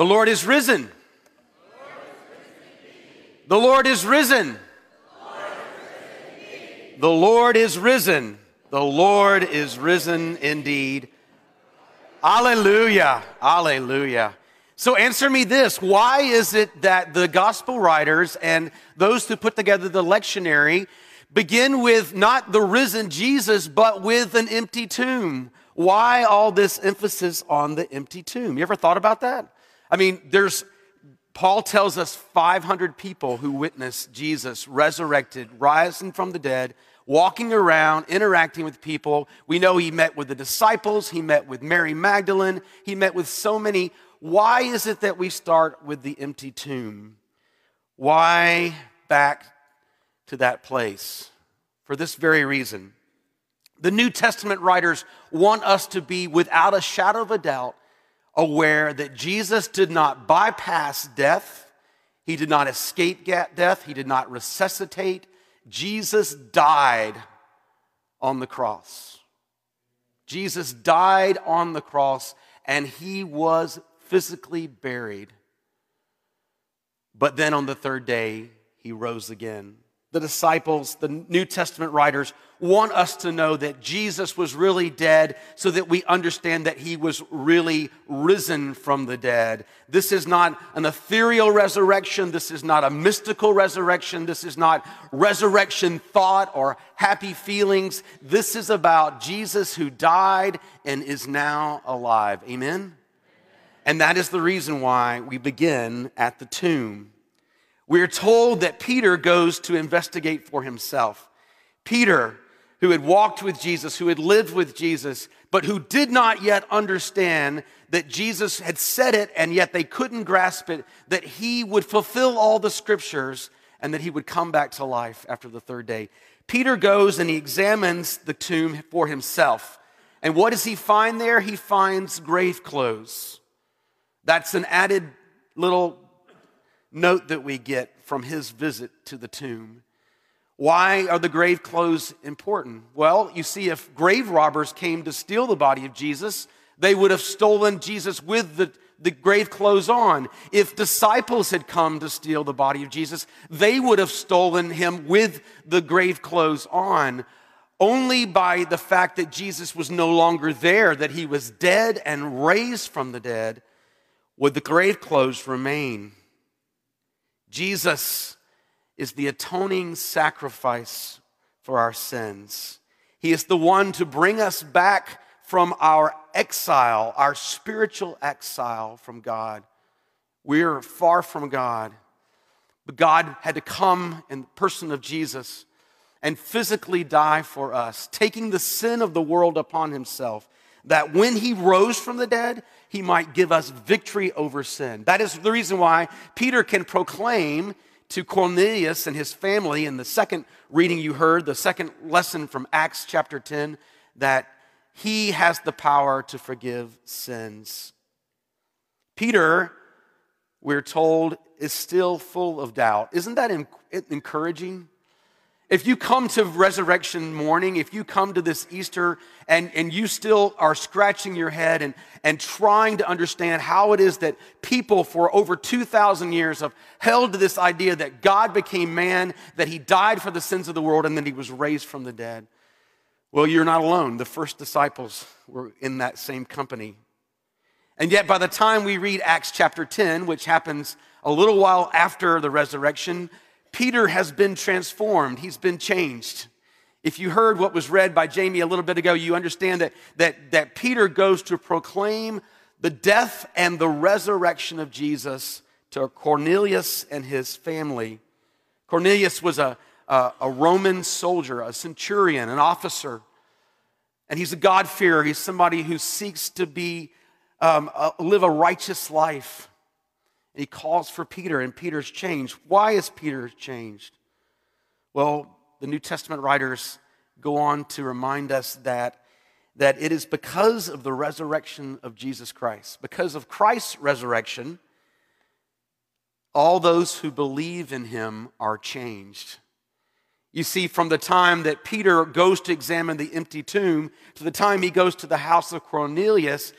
The Lord is risen. The Lord is risen. The Lord is risen. The Lord is risen indeed. Alleluia. Alleluia. So answer me this why is it that the gospel writers and those who put together the lectionary begin with not the risen Jesus, but with an empty tomb? Why all this emphasis on the empty tomb? You ever thought about that? I mean, there's Paul tells us 500 people who witnessed Jesus resurrected, rising from the dead, walking around, interacting with people. We know he met with the disciples, he met with Mary Magdalene, he met with so many why is it that we start with the empty tomb? Why back to that place? For this very reason. The New Testament writers want us to be, without a shadow of a doubt, aware that Jesus did not bypass death, he did not escape death, he did not resuscitate. Jesus died on the cross. Jesus died on the cross and he was physically buried. But then on the third day, he rose again. The disciples, the New Testament writers, want us to know that Jesus was really dead so that we understand that he was really risen from the dead. This is not an ethereal resurrection. This is not a mystical resurrection. This is not resurrection thought or happy feelings. This is about Jesus who died and is now alive. Amen? And that is the reason why we begin at the tomb. We are told that Peter goes to investigate for himself. Peter, who had walked with Jesus, who had lived with Jesus, but who did not yet understand that Jesus had said it and yet they couldn't grasp it, that he would fulfill all the scriptures and that he would come back to life after the third day. Peter goes and he examines the tomb for himself. And what does he find there? He finds grave clothes. That's an added little note that we get from his visit to the tomb. Why are the grave clothes important? Well, you see, if grave robbers came to steal the body of Jesus, they would have stolen Jesus with the, the grave clothes on. If disciples had come to steal the body of Jesus, they would have stolen him with the grave clothes on. Only by the fact that Jesus was no longer there, that he was dead and raised from the dead, would the grave clothes remain? Jesus is the atoning sacrifice for our sins. He is the one to bring us back from our exile, our spiritual exile from God. We're far from God. But God had to come in the person of Jesus and physically die for us, taking the sin of the world upon himself, that when he rose from the dead, he might give us victory over sin. That is the reason why Peter can proclaim to Cornelius and his family in the second reading you heard, the second lesson from Acts chapter 10, that he has the power to forgive sins. Peter, we're told, is still full of doubt. Isn't that encouraging? If you come to resurrection morning, if you come to this Easter and, and you still are scratching your head and, and trying to understand how it is that people for over 2,000 years have held to this idea that God became man, that he died for the sins of the world, and that he was raised from the dead, well, you're not alone. The first disciples were in that same company. And yet, by the time we read Acts chapter 10, which happens a little while after the resurrection, Peter has been transformed, he's been changed. If you heard what was read by Jamie a little bit ago, you understand that, that, that Peter goes to proclaim the death and the resurrection of Jesus to Cornelius and his family. Cornelius was a, a, a Roman soldier, a centurion, an officer, and he's a God-fearer. He's somebody who seeks to be, um, live a righteous life. And he calls for Peter, and Peter's changed. Why is Peter changed? Well, the New Testament writers go on to remind us that, that it is because of the resurrection of Jesus Christ. Because of Christ's resurrection, all those who believe in him are changed. You see, from the time that Peter goes to examine the empty tomb to the time he goes to the house of Cornelius,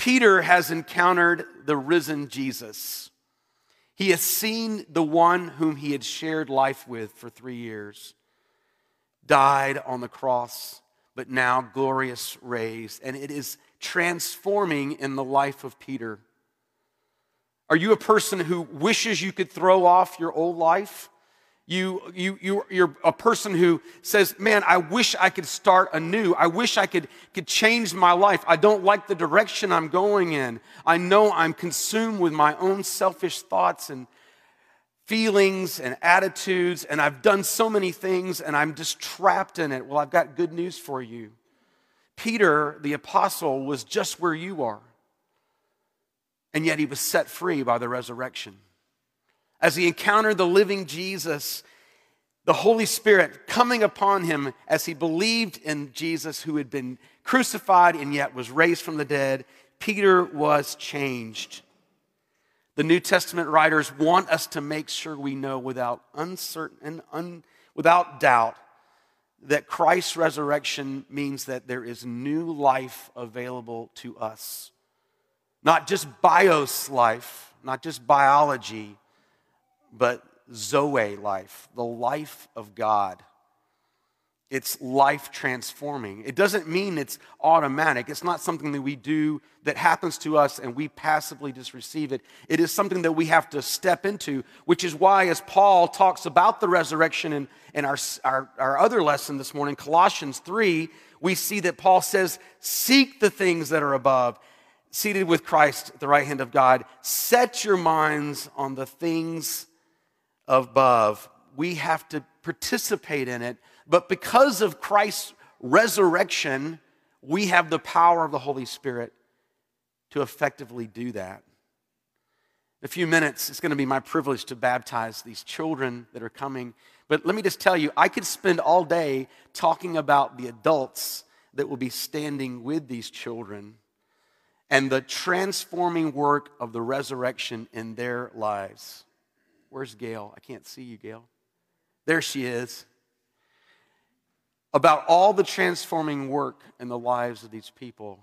Peter has encountered the risen Jesus. He has seen the one whom he had shared life with for three years, died on the cross, but now glorious raised. And it is transforming in the life of Peter. Are you a person who wishes you could throw off your old life? You, you, you, you're a person who says, Man, I wish I could start anew. I wish I could, could change my life. I don't like the direction I'm going in. I know I'm consumed with my own selfish thoughts and feelings and attitudes, and I've done so many things and I'm just trapped in it. Well, I've got good news for you. Peter, the apostle, was just where you are, and yet he was set free by the resurrection as he encountered the living Jesus, the Holy Spirit coming upon him as he believed in Jesus who had been crucified and yet was raised from the dead, Peter was changed. The New Testament writers want us to make sure we know without uncertain un, without doubt that Christ's resurrection means that there is new life available to us. Not just bios life, not just biology, but Zoe life, the life of God. It's life transforming. It doesn't mean it's automatic. It's not something that we do that happens to us and we passively just receive it. It is something that we have to step into, which is why, as Paul talks about the resurrection in, in our, our, our other lesson this morning, Colossians 3, we see that Paul says, Seek the things that are above, seated with Christ at the right hand of God. Set your minds on the things above. We have to participate in it. But because of Christ's resurrection, we have the power of the Holy Spirit to effectively do that. In a few minutes, it's going to be my privilege to baptize these children that are coming. But let me just tell you, I could spend all day talking about the adults that will be standing with these children and the transforming work of the resurrection in their lives. Where's Gail? I can't see you, Gail. There she is. About all the transforming work in the lives of these people.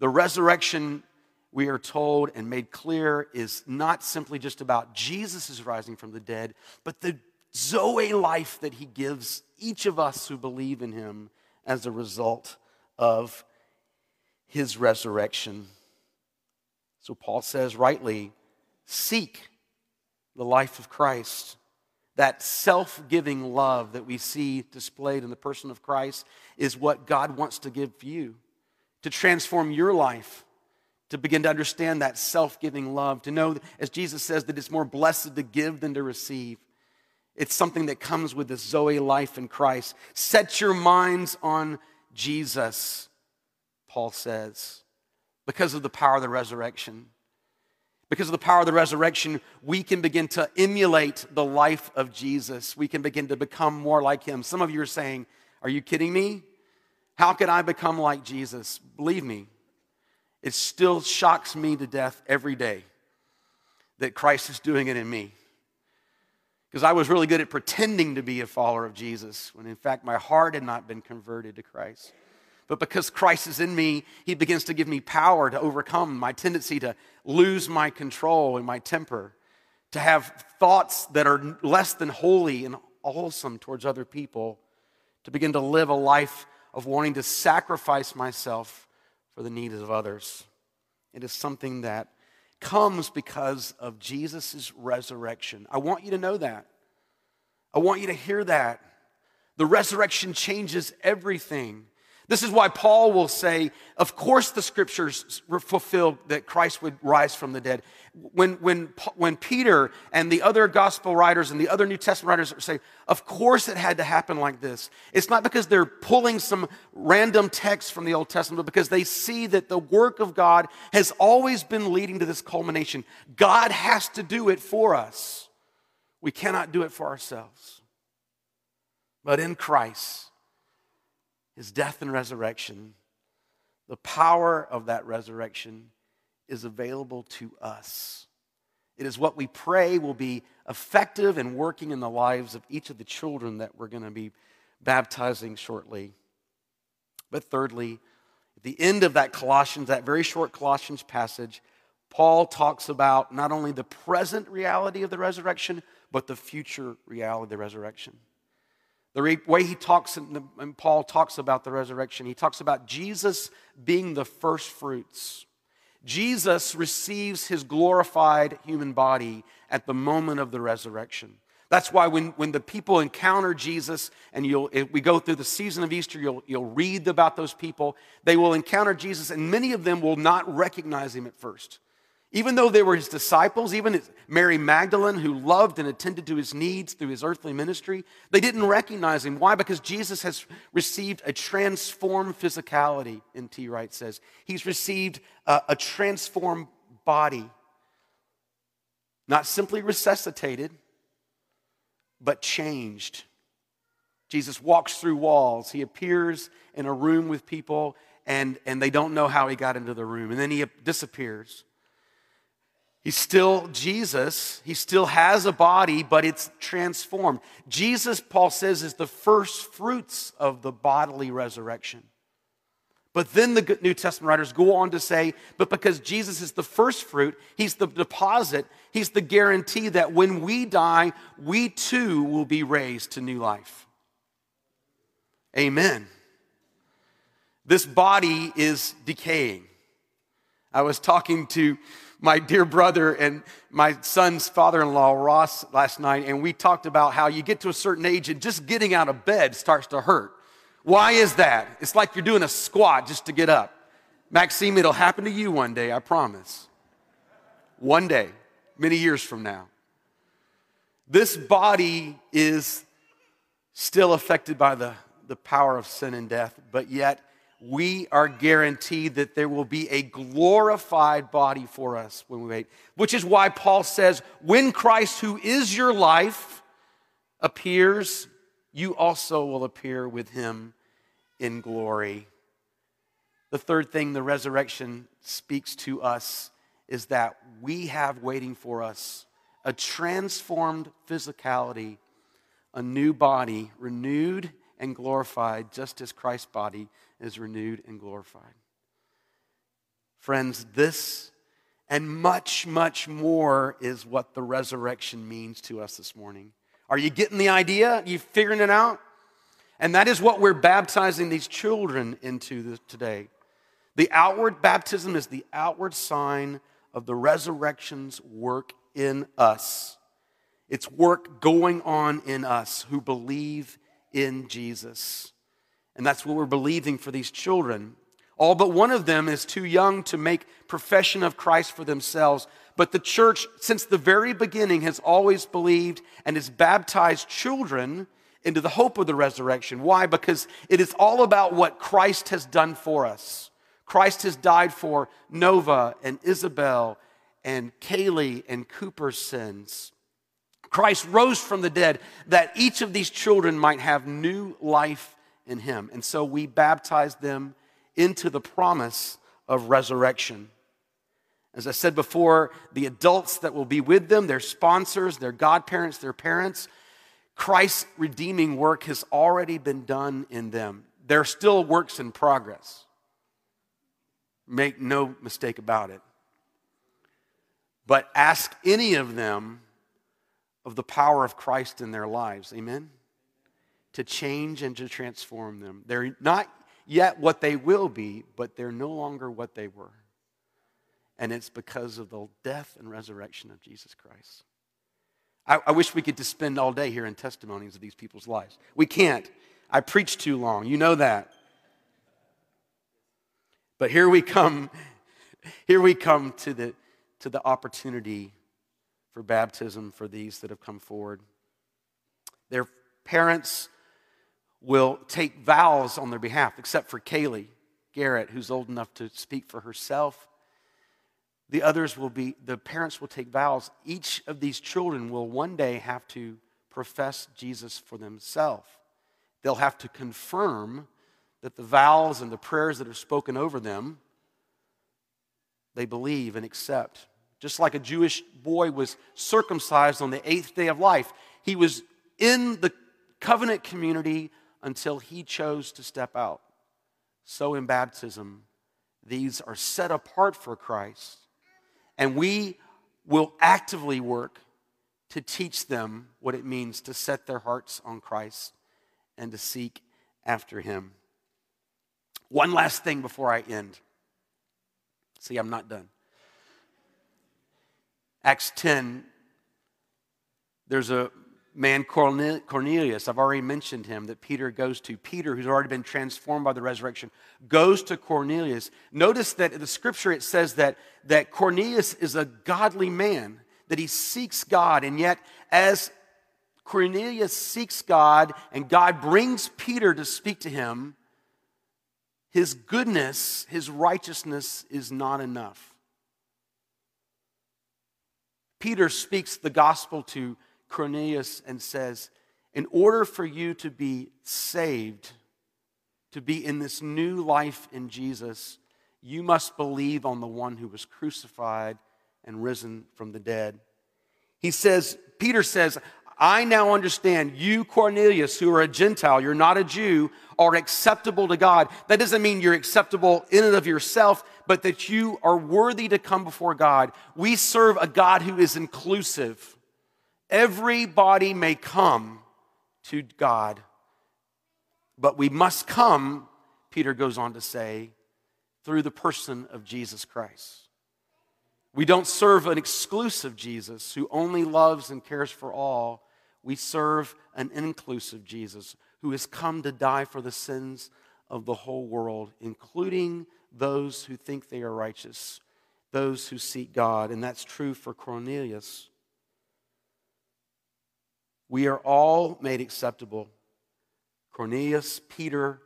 The resurrection, we are told and made clear, is not simply just about Jesus' rising from the dead, but the Zoe life that he gives each of us who believe in him as a result of his resurrection. So Paul says rightly, seek the life of Christ. That self giving love that we see displayed in the person of Christ is what God wants to give you to transform your life, to begin to understand that self giving love, to know, as Jesus says, that it's more blessed to give than to receive. It's something that comes with this Zoe life in Christ. Set your minds on Jesus, Paul says, because of the power of the resurrection. Because of the power of the resurrection, we can begin to emulate the life of Jesus. We can begin to become more like him. Some of you are saying, Are you kidding me? How could I become like Jesus? Believe me, it still shocks me to death every day that Christ is doing it in me. Because I was really good at pretending to be a follower of Jesus when in fact my heart had not been converted to Christ. But because Christ is in me, He begins to give me power to overcome my tendency to lose my control and my temper, to have thoughts that are less than holy and wholesome towards other people, to begin to live a life of wanting to sacrifice myself for the needs of others. It is something that comes because of Jesus' resurrection. I want you to know that. I want you to hear that. The resurrection changes everything. This is why Paul will say, of course, the scriptures fulfilled that Christ would rise from the dead. When, when, when Peter and the other gospel writers and the other New Testament writers say, of course it had to happen like this. It's not because they're pulling some random text from the Old Testament, but because they see that the work of God has always been leading to this culmination. God has to do it for us. We cannot do it for ourselves. But in Christ, his death and resurrection, the power of that resurrection is available to us. It is what we pray will be effective and working in the lives of each of the children that we're going to be baptizing shortly. But thirdly, At the end of that Colossians, that very short Colossians passage, Paul talks about not only the present reality of the resurrection, but the future reality of the resurrection. The way he talks, and Paul talks about the resurrection, he talks about Jesus being the first fruits. Jesus receives his glorified human body at the moment of the resurrection. That's why when, when the people encounter Jesus, and you'll, we go through the season of Easter, you'll, you'll read about those people. They will encounter Jesus, and many of them will not recognize him at first. Even though they were his disciples, even Mary Magdalene, who loved and attended to his needs through his earthly ministry, they didn't recognize him. Why? Because Jesus has received a transformed physicality, N.T. Wright says. He's received a, a transformed body, not simply resuscitated, but changed. Jesus walks through walls, he appears in a room with people, and, and they don't know how he got into the room, and then he disappears. He's still Jesus. He still has a body, but it's transformed. Jesus, Paul says, is the first fruits of the bodily resurrection. But then the New Testament writers go on to say, but because Jesus is the first fruit, he's the deposit, he's the guarantee that when we die, we too will be raised to new life. Amen. This body is decaying. I was talking to my dear brother and my son's father in law, Ross, last night, and we talked about how you get to a certain age and just getting out of bed starts to hurt. Why is that? It's like you're doing a squat just to get up. Maxime, it'll happen to you one day, I promise. One day, many years from now. This body is still affected by the, the power of sin and death, but yet we are guaranteed that there will be a glorified body for us when we wait. Which is why Paul says, when Christ, who is your life, appears, you also will appear with him in glory. The third thing the resurrection speaks to us is that we have waiting for us a transformed physicality, a new body, renewed and glorified, just as Christ's body is renewed and glorified. Friends, this and much, much more is what the resurrection means to us this morning. Are you getting the idea? Are you figuring it out? And that is what we're baptizing these children into today. The outward baptism is the outward sign of the resurrection's work in us. It's work going on in us who believe in Jesus. And that's what we're believing for these children. All but one of them is too young to make profession of Christ for themselves. But the church, since the very beginning, has always believed and has baptized children into the hope of the resurrection. Why? Because it is all about what Christ has done for us. Christ has died for Nova and Isabel and Kaylee and Cooper's sins. Christ rose from the dead that each of these children might have new life in him. And so we baptize them into the promise of resurrection. As I said before, the adults that will be with them, their sponsors, their godparents, their parents, Christ's redeeming work has already been done in them. They're still works in progress. Make no mistake about it. But ask any of them of the power of Christ in their lives. Amen? To change and to transform them. They're not yet what they will be, but they're no longer what they were. And it's because of the death and resurrection of Jesus Christ. I, I wish we could just spend all day hearing testimonies of these people's lives. We can't. I preach too long. You know that. But here we come. Here we come to the, to the opportunity for baptism for these that have come forward. Their parents will take vows on their behalf, except for Kaylee Garrett, who's old enough to speak for herself. The others will be, the parents will take vows. Each of these children will one day have to profess Jesus for themselves. They'll have to confirm that the vows and the prayers that are spoken over them, they believe and accept. Just like a Jewish boy was circumcised on the eighth day of life, he was in the covenant community until he chose to step out. So in baptism, these are set apart for Christ. And we will actively work to teach them what it means to set their hearts on Christ and to seek after Him. One last thing before I end. See, I'm not done. Acts 10, there's a man, Cornelius. I've already mentioned him that Peter goes to. Peter, who's already been transformed by the resurrection, goes to Cornelius. Notice that in the scripture it says that, that Cornelius is a godly man, that he seeks God, and yet as Cornelius seeks God and God brings Peter to speak to him, his goodness, his righteousness is not enough. Peter speaks the gospel to Cornelius and says, In order for you to be saved, to be in this new life in Jesus, you must believe on the one who was crucified and risen from the dead. He says, Peter says, I now understand you, Cornelius, who are a Gentile, you're not a Jew, are acceptable to God. That doesn't mean you're acceptable in and of yourself, but that you are worthy to come before God. We serve a God who is inclusive. Everybody may come to God, but we must come, Peter goes on to say, through the person of Jesus Christ. We don't serve an exclusive Jesus who only loves and cares for all. We serve an inclusive Jesus who has come to die for the sins of the whole world, including those who think they are righteous, those who seek God. And that's true for Cornelius. We are all made acceptable. Cornelius, Peter,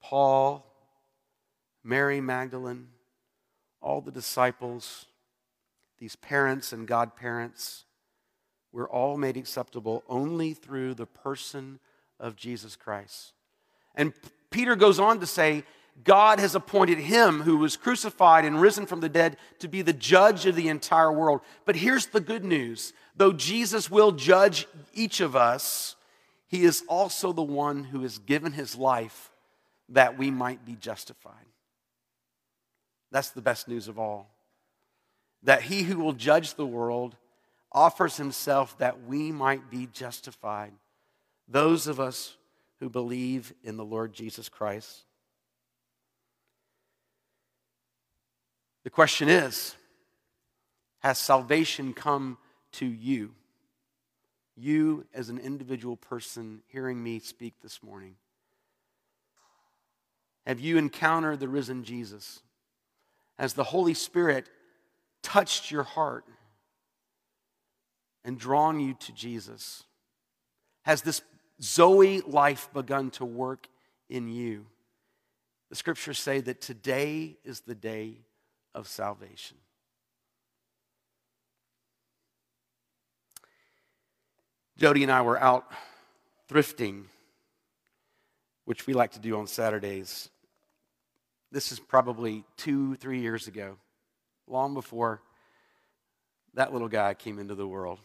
Paul, Mary Magdalene, all the disciples, these parents and godparents, we're all made acceptable only through the person of Jesus Christ. And Peter goes on to say, God has appointed him who was crucified and risen from the dead to be the judge of the entire world. But here's the good news though Jesus will judge each of us, he is also the one who has given his life that we might be justified. That's the best news of all. That he who will judge the world offers himself that we might be justified. Those of us who believe in the Lord Jesus Christ. The question is Has salvation come to you? You, as an individual person hearing me speak this morning. Have you encountered the risen Jesus? Has the Holy Spirit touched your heart and drawn you to Jesus? Has this Zoe life begun to work in you? The scriptures say that today is the day of salvation. Jody and I were out thrifting, which we like to do on Saturdays. This is probably two, three years ago, long before that little guy came into the world.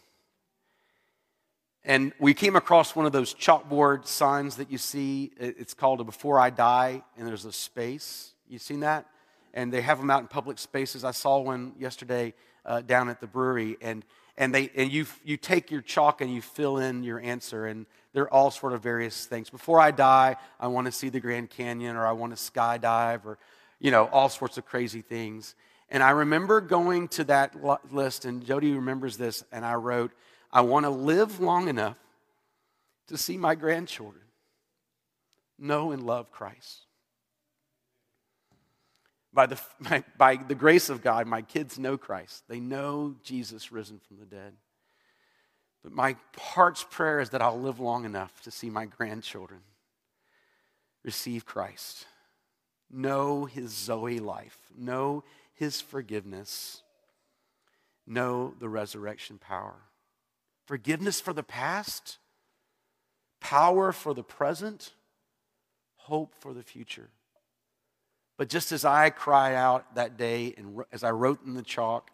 And we came across one of those chalkboard signs that you see. It's called a Before I Die, and there's a space. You seen that? And they have them out in public spaces. I saw one yesterday uh, down at the brewery, and and they and you you take your chalk and you fill in your answer, and they're all sort of various things. Before I die, I want to see the Grand Canyon, or I want to skydive, or you know all sorts of crazy things. And I remember going to that list, and Jody remembers this, and I wrote, I want to live long enough to see my grandchildren know and love Christ. By the, by, by the grace of God, my kids know Christ. They know Jesus risen from the dead. But my heart's prayer is that I'll live long enough to see my grandchildren receive Christ, know his Zoe life, know his forgiveness, know the resurrection power. Forgiveness for the past, power for the present, hope for the future. But just as I cried out that day, and as I wrote in the chalk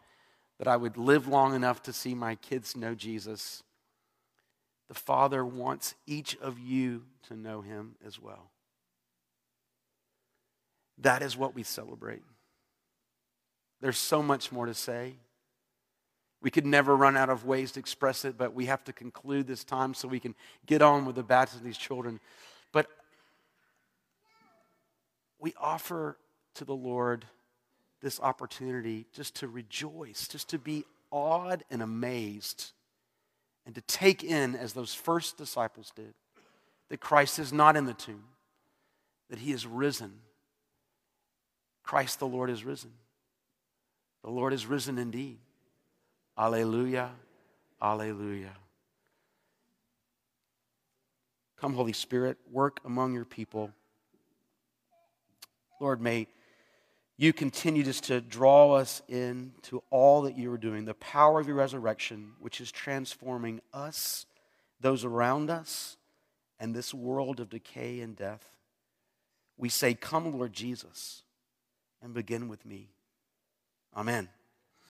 that I would live long enough to see my kids know Jesus, the Father wants each of you to know him as well. That is what we celebrate. There's so much more to say. We could never run out of ways to express it, but we have to conclude this time so we can get on with the baptism of these children. We offer to the Lord this opportunity just to rejoice, just to be awed and amazed, and to take in, as those first disciples did, that Christ is not in the tomb, that he is risen. Christ the Lord is risen. The Lord is risen indeed. Alleluia, alleluia. Come, Holy Spirit, work among your people. Lord, may you continue just to draw us into all that you are doing, the power of your resurrection, which is transforming us, those around us, and this world of decay and death. We say, Come, Lord Jesus, and begin with me. Amen.